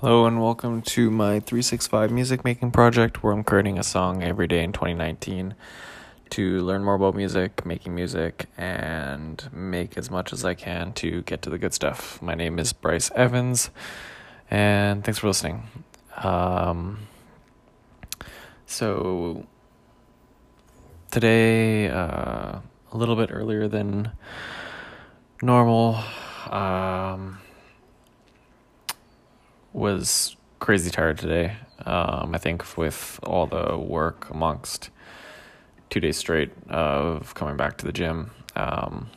Hello and welcome to my 365 music making project where I'm creating a song every day in 2019 to learn more about music, making music, and make as much as I can to get to the good stuff. My name is Bryce Evans, and thanks for listening. Um, so, today, uh, a little bit earlier than normal. Um, was crazy tired today. Um, I think with all the work amongst two days straight of coming back to the gym. Um,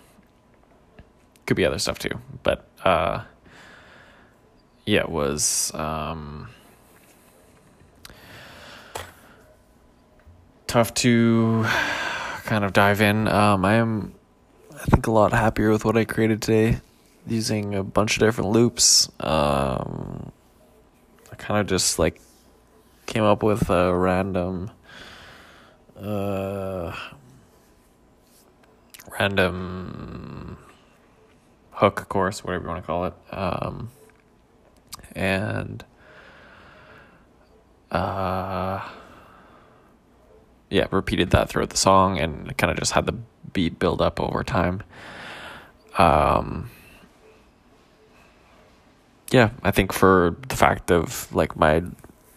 could be other stuff too, but uh, yeah, it was um, tough to kind of dive in. Um, I am, I think, a lot happier with what I created today, using a bunch of different loops. Um, kind of just like came up with a random uh random hook of course whatever you want to call it um and uh yeah repeated that throughout the song and kind of just had the beat build up over time. Um yeah, I think for the fact of like my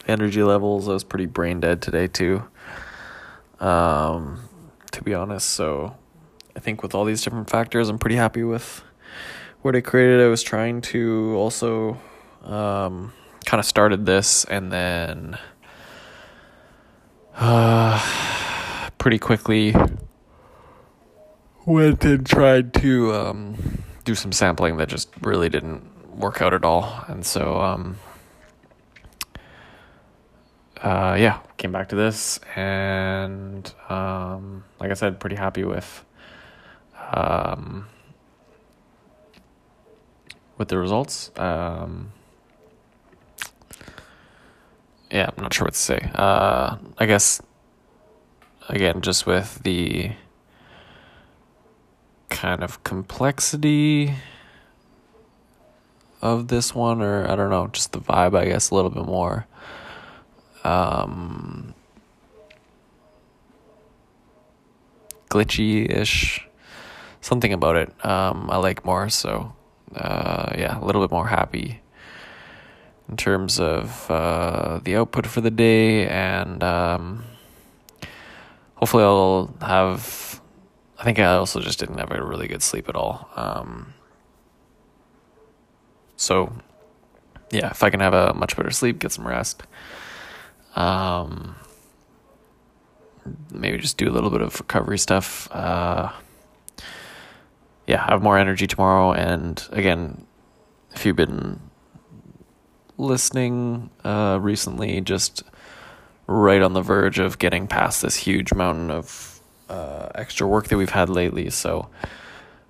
energy levels, I was pretty brain dead today too. Um, to be honest, so I think with all these different factors, I'm pretty happy with what I created. I was trying to also um, kind of started this and then uh, pretty quickly went and tried to um, do some sampling that just really didn't work out at all. And so, um, uh, yeah, came back to this and, um, like I said, pretty happy with, um, with the results. Um, yeah, I'm not sure what to say. Uh, I guess, again, just with the kind of complexity of this one, or I don't know, just the vibe, I guess, a little bit more. Um, glitchy ish. Something about it um, I like more. So, uh, yeah, a little bit more happy in terms of uh, the output for the day, and um, hopefully, I'll have. I think I also just didn't have a really good sleep at all. Um, so, yeah, if I can have a much better sleep, get some rest, um, maybe just do a little bit of recovery stuff. Uh, yeah, have more energy tomorrow. And again, if you've been listening uh, recently, just right on the verge of getting past this huge mountain of uh, extra work that we've had lately. So,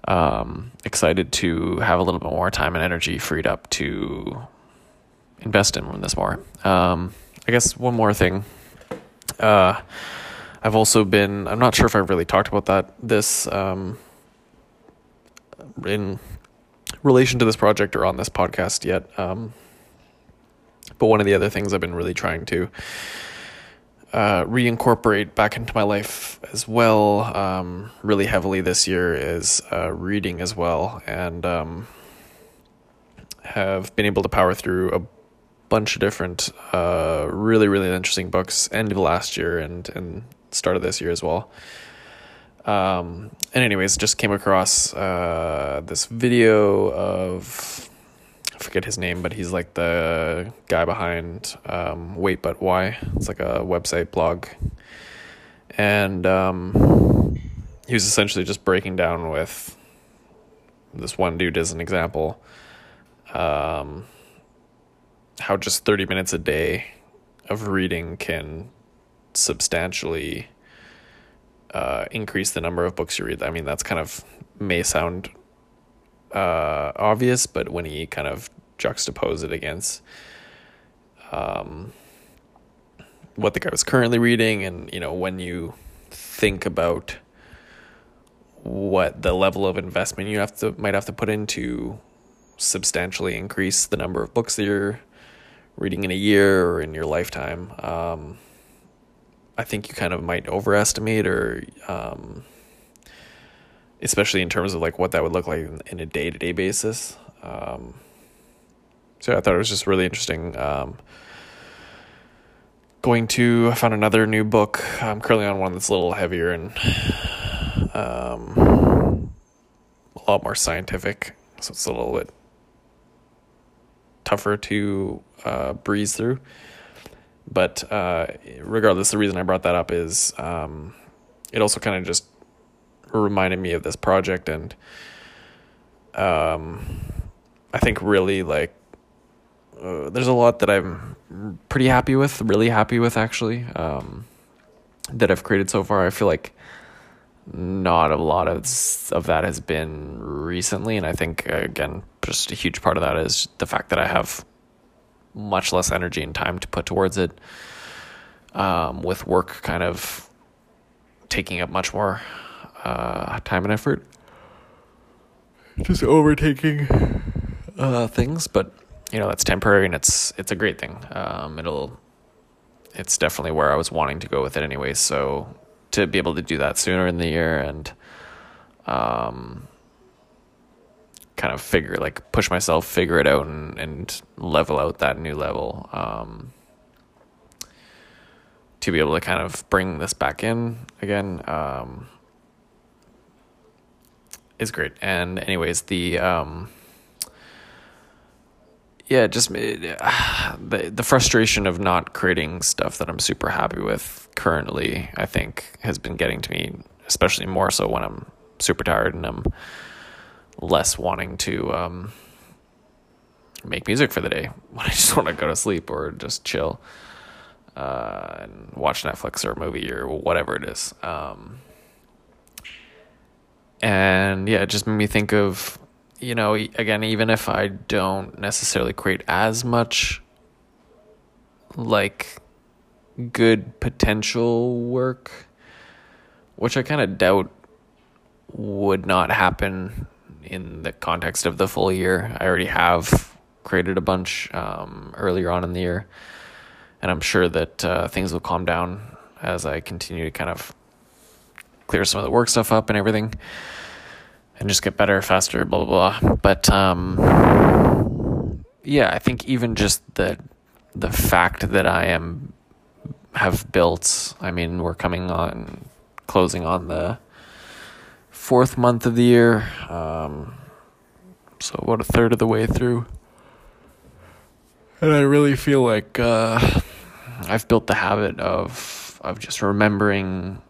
um, excited to have a little bit more time and energy freed up to invest in this more. Um, I guess one more thing. Uh, I've also been, I'm not sure if I've really talked about that, this, um, in relation to this project or on this podcast yet. Um, but one of the other things I've been really trying to uh, reincorporate back into my life as well, um, really heavily this year is uh, reading as well, and um, have been able to power through a bunch of different, uh, really really interesting books end of last year and and start of this year as well. Um, and anyways, just came across uh, this video of I forget his name, but he's like the guy behind um, Wait But Why. It's like a website blog. And um, he was essentially just breaking down with this one dude as an example um, how just 30 minutes a day of reading can substantially uh, increase the number of books you read. I mean, that's kind of may sound uh, obvious, but when he kind of juxtapose it against um, what the guy was currently reading, and you know, when you think about what the level of investment you have to might have to put into substantially increase the number of books that you're reading in a year or in your lifetime. Um, I think you kind of might overestimate or um, especially in terms of like what that would look like in, a day to day basis. Um, so I thought it was just really interesting. Um, going to I found another new book. I'm currently on one that's a little heavier and um, a lot more scientific, so it's a little bit tougher to uh, breeze through. But uh, regardless, the reason I brought that up is um, it also kind of just reminded me of this project, and um, I think really like uh, there's a lot that I'm pretty happy with, really happy with actually, um, that I've created so far. I feel like not a lot of of that has been recently, and I think again, just a huge part of that is the fact that I have much less energy and time to put towards it. Um, with work kind of taking up much more uh, time and effort, just overtaking uh, things. But you know that's temporary, and it's it's a great thing. Um, it'll it's definitely where I was wanting to go with it anyway. So to be able to do that sooner in the year and um, kind of figure like push myself, figure it out, and and level out that new level. Um, to be able to kind of bring this back in again um, is great. And anyways, the um, yeah, just the the frustration of not creating stuff that I'm super happy with currently. I think has been getting to me, especially more so when I'm super tired and I'm less wanting to um, make music for the day when I just want to go to sleep or just chill uh, and watch Netflix or a movie or whatever it is. Um, and yeah, it just made me think of, you know, again, even if I don't necessarily create as much like good potential work, which I kind of doubt would not happen in the context of the full year. I already have created a bunch um, earlier on in the year, and I'm sure that uh, things will calm down as I continue to kind of clear some of the work stuff up and everything, and just get better, faster, blah blah blah. But um, yeah, I think even just the the fact that I am have built. I mean, we're coming on closing on the fourth month of the year. Um, so about a third of the way through. And I really feel like uh, I've built the habit of of just remembering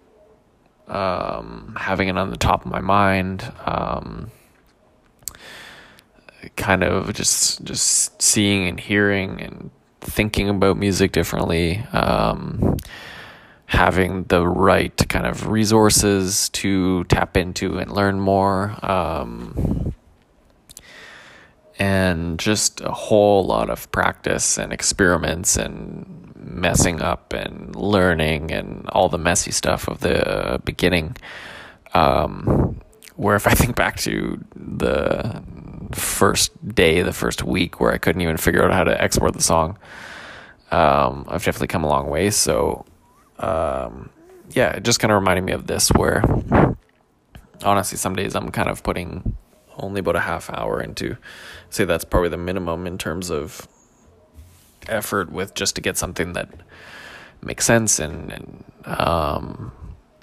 um, having it on the top of my mind. Um, kind of just just seeing and hearing and thinking about music differently, um, having the right kind of resources to tap into and learn more, um, and just a whole lot of practice and experiments and messing up and learning and all the messy stuff of the beginning. Um, where if I think back to the first day, the first week where I couldn't even figure out how to export the song. Um, I've definitely come a long way. So, um, yeah, it just kind of reminded me of this where honestly, some days I'm kind of putting only about a half hour into, say that's probably the minimum in terms of effort with just to get something that makes sense and, and um,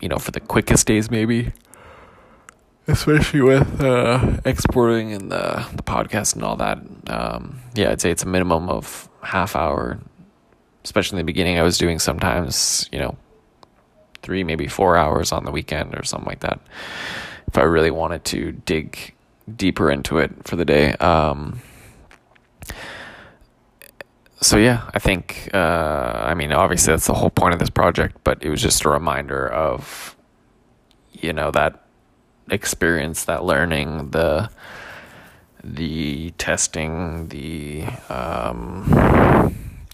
you know, for the quickest days maybe especially with uh, exporting and the the podcast and all that. Um, yeah, I'd say it's a minimum of half hour. Especially in the beginning, I was doing sometimes, you know, three maybe four hours on the weekend or something like that. If I really wanted to dig deeper into it for the day. Um, so yeah, I think uh, I mean obviously that's the whole point of this project, but it was just a reminder of you know that experience, that learning, the the testing, the um,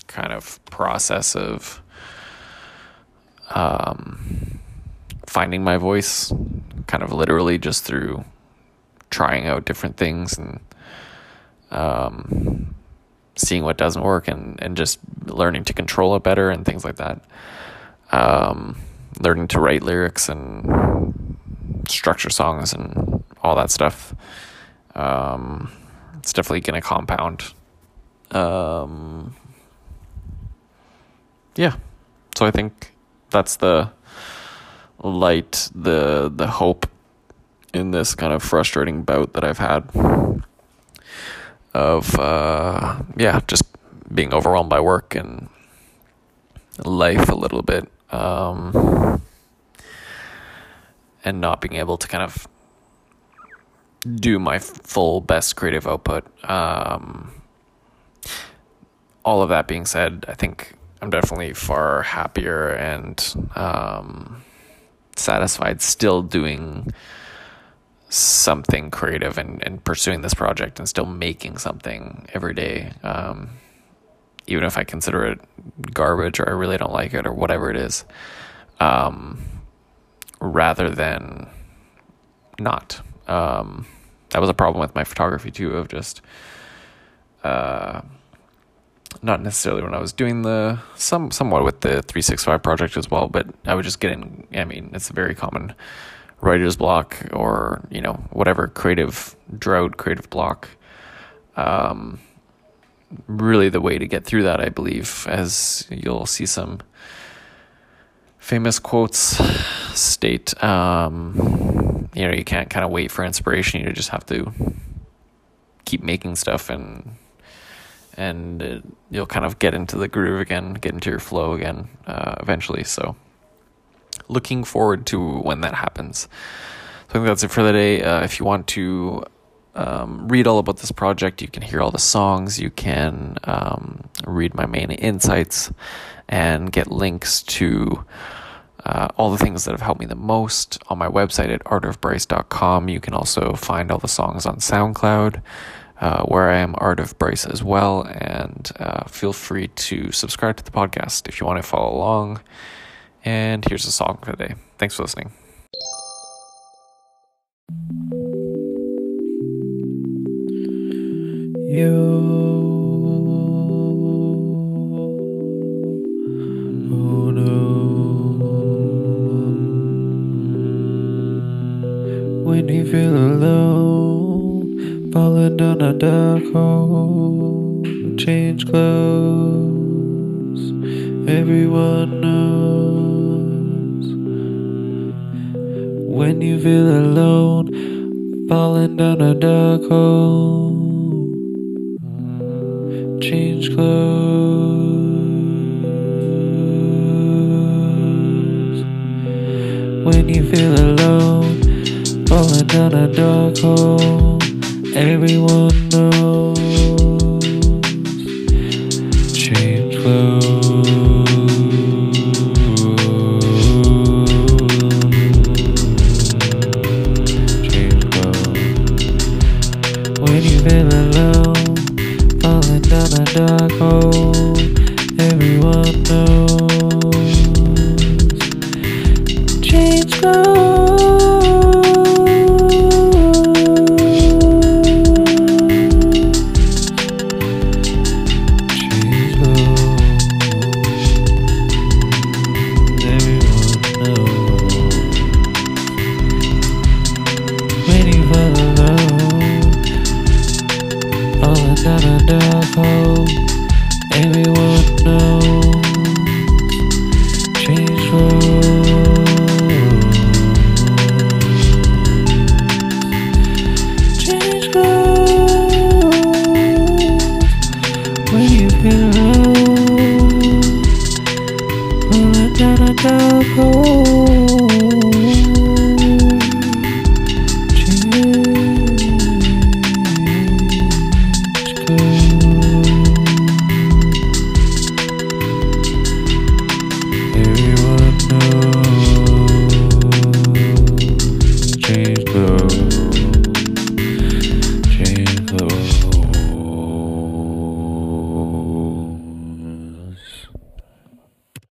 kind of process of um, finding my voice, kind of literally just through trying out different things and um, seeing what doesn't work and, and just learning to control it better and things like that. Um, learning to write lyrics and structure songs and all that stuff. Um, it's definitely going to compound. Um, yeah. So I think that's the light, the the hope in this kind of frustrating bout that I've had of uh, yeah, just being overwhelmed by work and life a little bit, um, and not being able to kind of do my full best creative output. Um, all of that being said, I think I'm definitely far happier and um, satisfied still doing something creative and, and pursuing this project and still making something every day. Um, even if I consider it garbage or I really don't like it or whatever it is, um, rather than not. Um, that was a problem with my photography too, of just, uh, not necessarily when I was doing the some somewhat with the 365 project as well, but I would just get in. I mean, it's very common writer's block or you know whatever creative drought, creative block. Um, really, the way to get through that, I believe, as you'll see some famous quotes state. Um, you know, you can't kind of wait for inspiration. You just have to keep making stuff and and it, you'll kind of get into the groove again, get into your flow again uh, eventually. So, looking forward to when that happens. So I think that's it for the day. Uh, if you want to um, read all about this project, you can hear all the songs, you can um, read my main insights, and get links to. Uh, all the things that have helped me the most on my website at artofbryce.com. You can also find all the songs on SoundCloud uh, where I am Art of Bryce as well. And uh, feel free to subscribe to the podcast if you want to follow along. And here's a song for the day. Thanks for listening. You. When you feel alone, falling down a dark hole, change clothes, everyone When you feel alone, falling down a dark hole, change clothes. When you feel alone, falling down a dark hole, everyone knows. Change clothes. Change